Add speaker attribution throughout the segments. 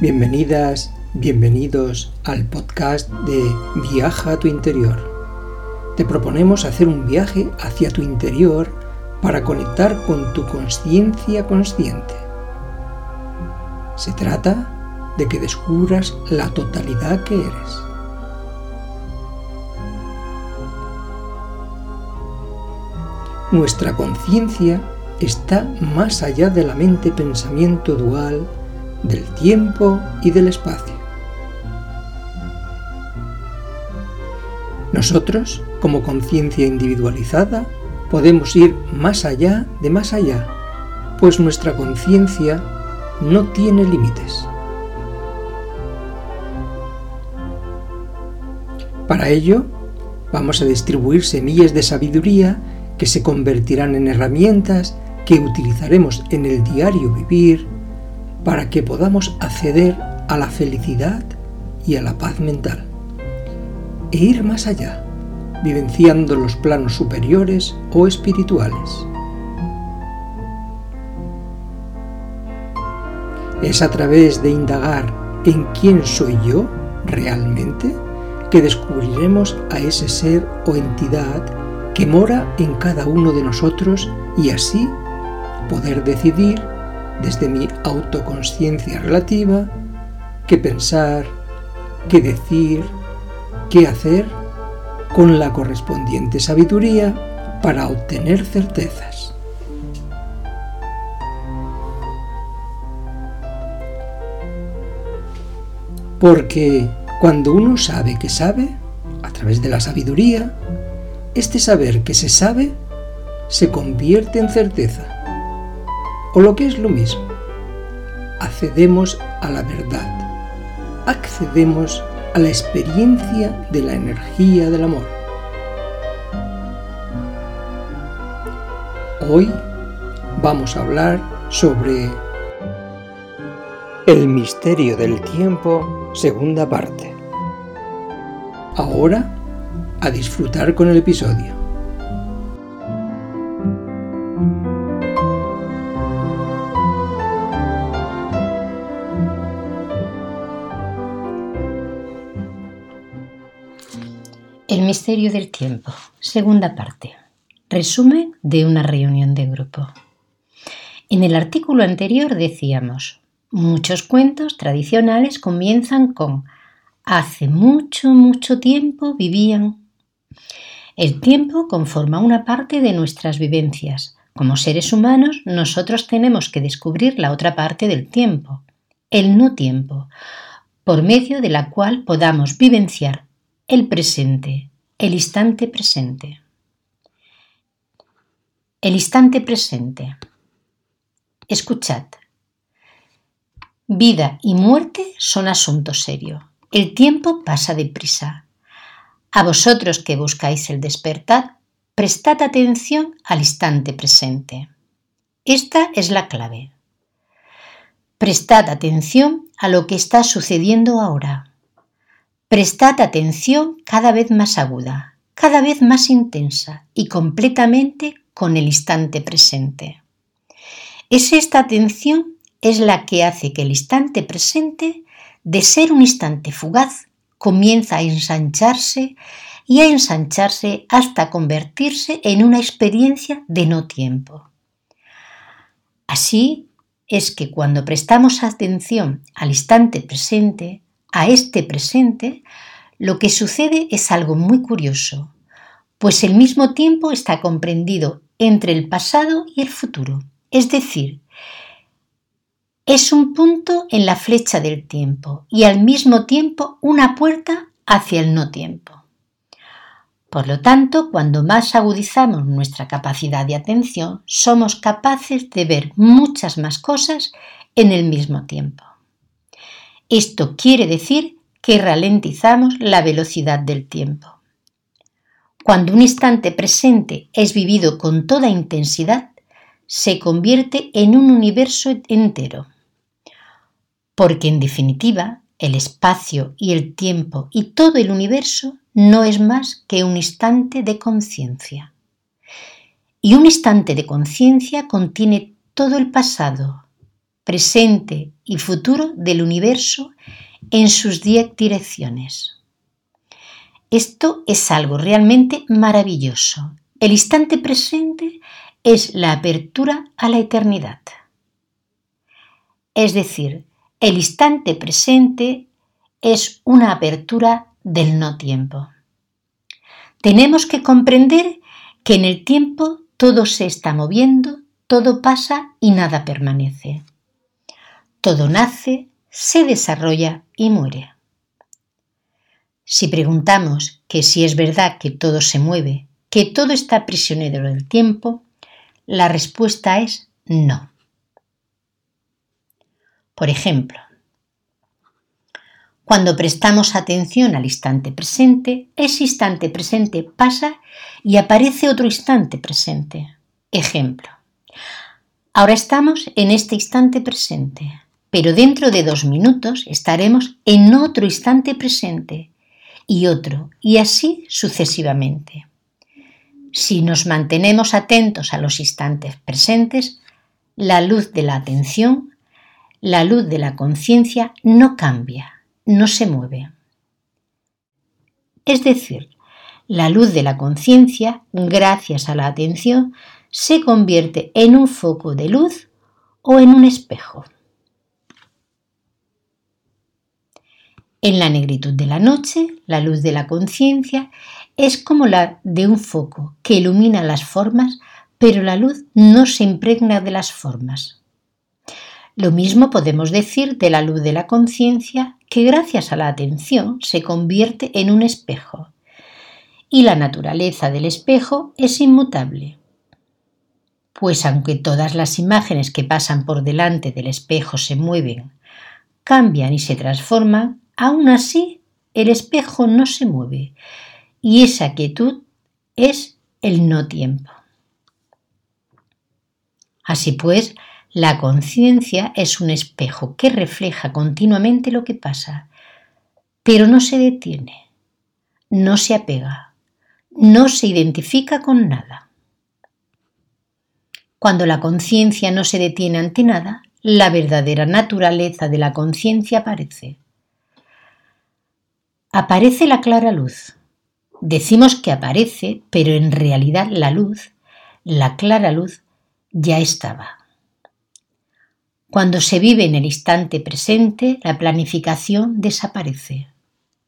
Speaker 1: Bienvenidas, bienvenidos al podcast de Viaja a tu interior. Te proponemos hacer un viaje hacia tu interior para conectar con tu conciencia consciente. Se trata de que descubras la totalidad que eres. Nuestra conciencia está más allá de la mente-pensamiento dual del tiempo y del espacio. Nosotros, como conciencia individualizada, podemos ir más allá de más allá, pues nuestra conciencia no tiene límites. Para ello, vamos a distribuir semillas de sabiduría que se convertirán en herramientas que utilizaremos en el diario vivir para que podamos acceder a la felicidad y a la paz mental e ir más allá, vivenciando los planos superiores o espirituales. Es a través de indagar en quién soy yo realmente que descubriremos a ese ser o entidad que mora en cada uno de nosotros y así poder decidir desde mi autoconsciencia relativa, qué pensar, qué decir, qué hacer con la correspondiente sabiduría para obtener certezas. Porque cuando uno sabe que sabe, a través de la sabiduría, este saber que se sabe se convierte en certeza o lo que es lo mismo, accedemos a la verdad, accedemos a la experiencia de la energía del amor. Hoy vamos a hablar sobre el misterio del tiempo, segunda parte. Ahora, a disfrutar con el episodio.
Speaker 2: Misterio del tiempo. Segunda parte. Resumen de una reunión de grupo. En el artículo anterior decíamos, muchos cuentos tradicionales comienzan con hace mucho, mucho tiempo vivían. El tiempo conforma una parte de nuestras vivencias. Como seres humanos, nosotros tenemos que descubrir la otra parte del tiempo, el no tiempo, por medio de la cual podamos vivenciar el presente, el instante presente. El instante presente. Escuchad. Vida y muerte son asuntos serios. El tiempo pasa deprisa. A vosotros que buscáis el despertar, prestad atención al instante presente. Esta es la clave. Prestad atención a lo que está sucediendo ahora. Prestad atención cada vez más aguda, cada vez más intensa y completamente con el instante presente. Es esta atención es la que hace que el instante presente, de ser un instante fugaz, comienza a ensancharse y a ensancharse hasta convertirse en una experiencia de no tiempo. Así es que cuando prestamos atención al instante presente, a este presente, lo que sucede es algo muy curioso, pues el mismo tiempo está comprendido entre el pasado y el futuro, es decir, es un punto en la flecha del tiempo y al mismo tiempo una puerta hacia el no tiempo. Por lo tanto, cuando más agudizamos nuestra capacidad de atención, somos capaces de ver muchas más cosas en el mismo tiempo. Esto quiere decir que ralentizamos la velocidad del tiempo. Cuando un instante presente es vivido con toda intensidad, se convierte en un universo entero. Porque en definitiva, el espacio y el tiempo y todo el universo no es más que un instante de conciencia. Y un instante de conciencia contiene todo el pasado, presente y futuro del universo en sus diez direcciones. Esto es algo realmente maravilloso. El instante presente es la apertura a la eternidad. Es decir, el instante presente es una apertura del no tiempo. Tenemos que comprender que en el tiempo todo se está moviendo, todo pasa y nada permanece. Todo nace, se desarrolla y muere. Si preguntamos que si es verdad que todo se mueve, que todo está prisionero del tiempo, la respuesta es no. Por ejemplo, cuando prestamos atención al instante presente, ese instante presente pasa y aparece otro instante presente. Ejemplo. Ahora estamos en este instante presente, pero dentro de dos minutos estaremos en otro instante presente y otro, y así sucesivamente. Si nos mantenemos atentos a los instantes presentes, la luz de la atención, la luz de la conciencia no cambia, no se mueve. Es decir, la luz de la conciencia, gracias a la atención, se convierte en un foco de luz o en un espejo. En la negritud de la noche, la luz de la conciencia es como la de un foco que ilumina las formas, pero la luz no se impregna de las formas. Lo mismo podemos decir de la luz de la conciencia que gracias a la atención se convierte en un espejo. Y la naturaleza del espejo es inmutable. Pues aunque todas las imágenes que pasan por delante del espejo se mueven, cambian y se transforman, aún así el espejo no se mueve y esa quietud es el no tiempo. Así pues, la conciencia es un espejo que refleja continuamente lo que pasa, pero no se detiene, no se apega, no se identifica con nada. Cuando la conciencia no se detiene ante nada, la verdadera naturaleza de la conciencia aparece. Aparece la clara luz. Decimos que aparece, pero en realidad la luz, la clara luz, ya estaba. Cuando se vive en el instante presente, la planificación desaparece.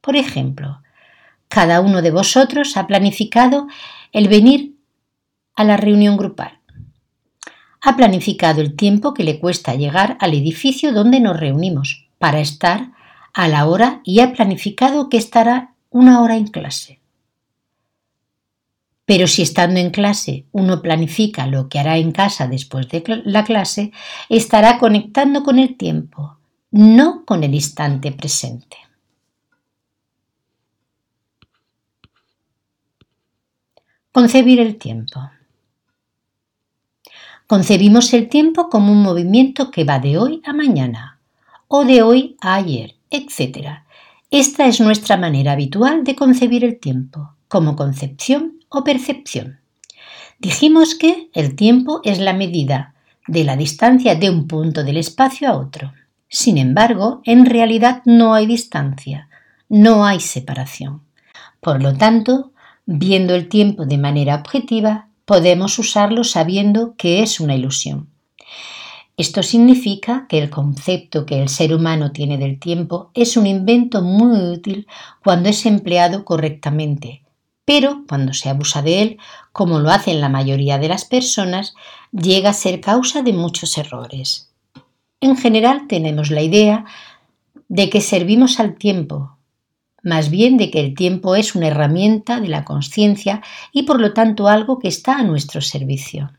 Speaker 2: Por ejemplo, cada uno de vosotros ha planificado el venir a la reunión grupal. Ha planificado el tiempo que le cuesta llegar al edificio donde nos reunimos para estar a la hora y ha planificado que estará una hora en clase. Pero si estando en clase uno planifica lo que hará en casa después de la clase, estará conectando con el tiempo, no con el instante presente. Concebir el tiempo. Concebimos el tiempo como un movimiento que va de hoy a mañana o de hoy a ayer, etc. Esta es nuestra manera habitual de concebir el tiempo, como concepción o percepción. Dijimos que el tiempo es la medida de la distancia de un punto del espacio a otro. Sin embargo, en realidad no hay distancia, no hay separación. Por lo tanto, viendo el tiempo de manera objetiva, podemos usarlo sabiendo que es una ilusión. Esto significa que el concepto que el ser humano tiene del tiempo es un invento muy útil cuando es empleado correctamente, pero cuando se abusa de él, como lo hacen la mayoría de las personas, llega a ser causa de muchos errores. En general tenemos la idea de que servimos al tiempo, más bien de que el tiempo es una herramienta de la conciencia y por lo tanto algo que está a nuestro servicio.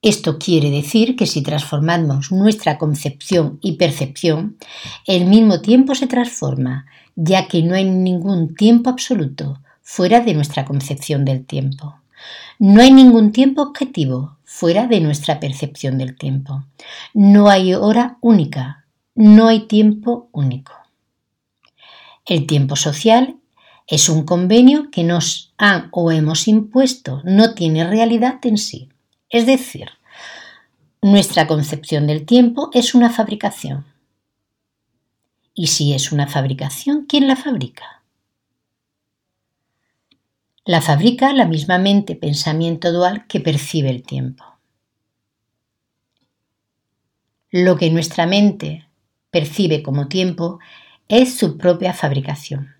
Speaker 2: Esto quiere decir que si transformamos nuestra concepción y percepción, el mismo tiempo se transforma ya que no hay ningún tiempo absoluto fuera de nuestra concepción del tiempo. No hay ningún tiempo objetivo fuera de nuestra percepción del tiempo. No hay hora única, no hay tiempo único. El tiempo social es un convenio que nos han o hemos impuesto, no tiene realidad en sí. Es decir, nuestra concepción del tiempo es una fabricación. Y si es una fabricación, ¿quién la fabrica? La fabrica la misma mente pensamiento dual que percibe el tiempo. Lo que nuestra mente percibe como tiempo es su propia fabricación.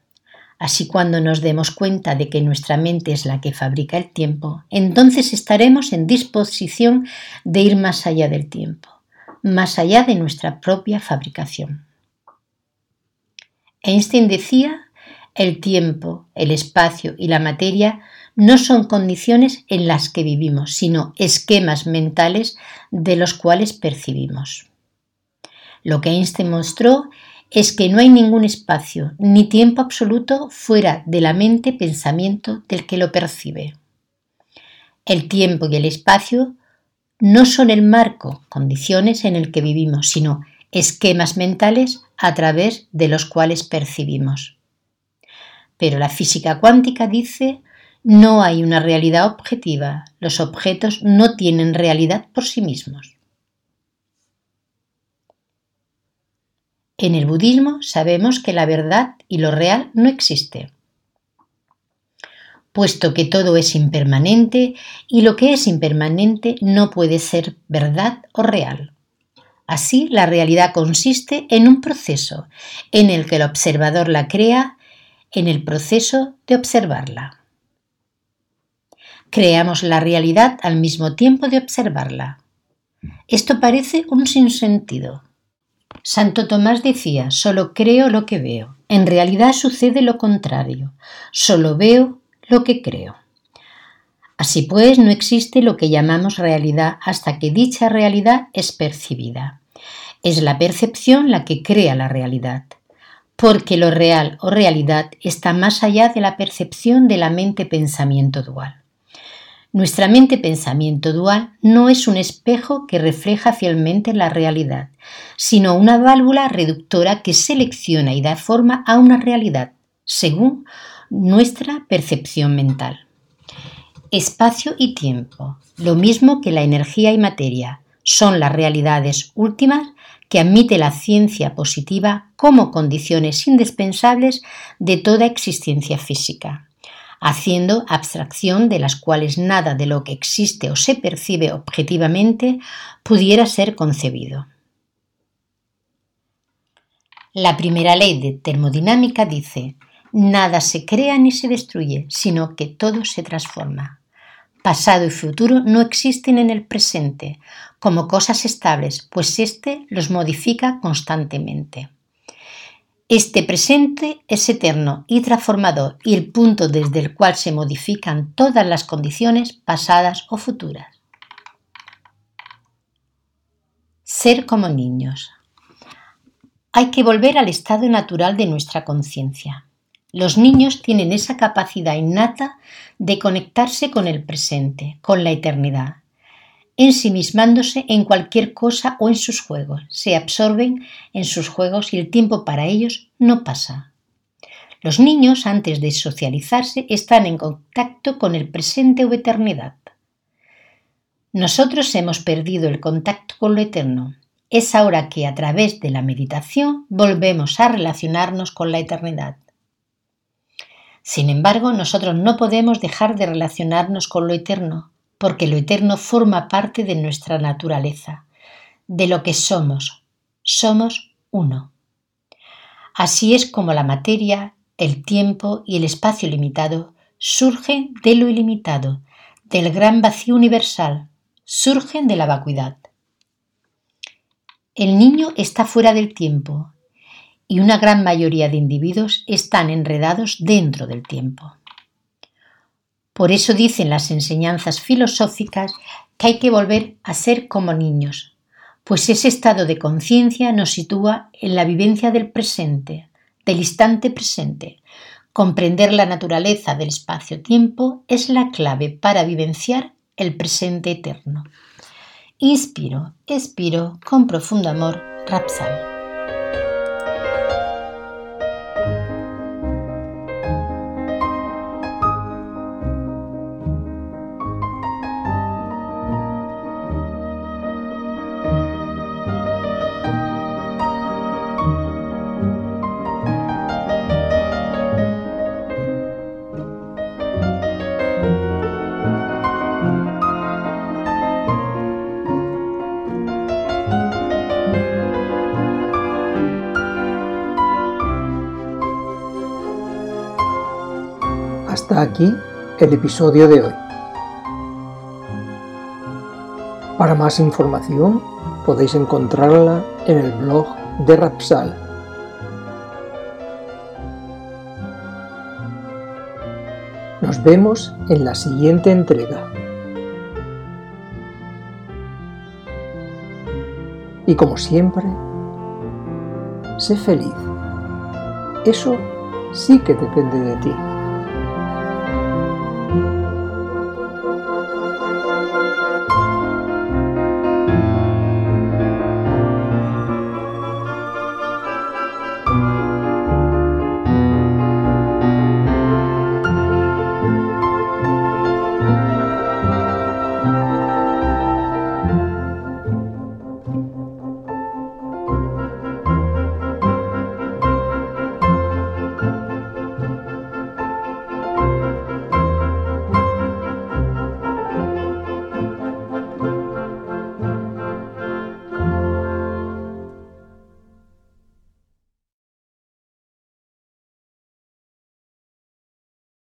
Speaker 2: Así cuando nos demos cuenta de que nuestra mente es la que fabrica el tiempo, entonces estaremos en disposición de ir más allá del tiempo, más allá de nuestra propia fabricación. Einstein decía, el tiempo, el espacio y la materia no son condiciones en las que vivimos, sino esquemas mentales de los cuales percibimos. Lo que Einstein mostró es que no hay ningún espacio ni tiempo absoluto fuera de la mente pensamiento del que lo percibe. El tiempo y el espacio no son el marco, condiciones en el que vivimos, sino esquemas mentales a través de los cuales percibimos. Pero la física cuántica dice no hay una realidad objetiva, los objetos no tienen realidad por sí mismos. En el budismo sabemos que la verdad y lo real no existe, puesto que todo es impermanente y lo que es impermanente no puede ser verdad o real. Así, la realidad consiste en un proceso en el que el observador la crea en el proceso de observarla. Creamos la realidad al mismo tiempo de observarla. Esto parece un sinsentido, Santo Tomás decía, solo creo lo que veo. En realidad sucede lo contrario, solo veo lo que creo. Así pues, no existe lo que llamamos realidad hasta que dicha realidad es percibida. Es la percepción la que crea la realidad, porque lo real o realidad está más allá de la percepción de la mente pensamiento dual. Nuestra mente pensamiento dual no es un espejo que refleja fielmente la realidad, sino una válvula reductora que selecciona y da forma a una realidad, según nuestra percepción mental. Espacio y tiempo, lo mismo que la energía y materia, son las realidades últimas que admite la ciencia positiva como condiciones indispensables de toda existencia física haciendo abstracción de las cuales nada de lo que existe o se percibe objetivamente pudiera ser concebido. La primera ley de termodinámica dice, nada se crea ni se destruye, sino que todo se transforma. Pasado y futuro no existen en el presente como cosas estables, pues éste los modifica constantemente. Este presente es eterno y transformador y el punto desde el cual se modifican todas las condiciones pasadas o futuras. Ser como niños. Hay que volver al estado natural de nuestra conciencia. Los niños tienen esa capacidad innata de conectarse con el presente, con la eternidad, ensimismándose en cualquier cosa o en sus juegos. Se absorben en sus juegos y el tiempo para ellos no pasa. Los niños, antes de socializarse, están en contacto con el presente o eternidad. Nosotros hemos perdido el contacto con lo eterno. Es ahora que a través de la meditación volvemos a relacionarnos con la eternidad. Sin embargo, nosotros no podemos dejar de relacionarnos con lo eterno, porque lo eterno forma parte de nuestra naturaleza, de lo que somos. Somos uno. Así es como la materia, el tiempo y el espacio limitado surgen de lo ilimitado, del gran vacío universal, surgen de la vacuidad. El niño está fuera del tiempo y una gran mayoría de individuos están enredados dentro del tiempo. Por eso dicen las enseñanzas filosóficas que hay que volver a ser como niños, pues ese estado de conciencia nos sitúa en la vivencia del presente, del instante presente. Comprender la naturaleza del espacio-tiempo es la clave para vivenciar el presente eterno. Inspiro, expiro con profundo amor, Rapsal.
Speaker 1: Aquí el episodio de hoy. Para más información podéis encontrarla en el blog de Rapsal. Nos vemos en la siguiente entrega. Y como siempre, sé feliz. Eso sí que depende de ti.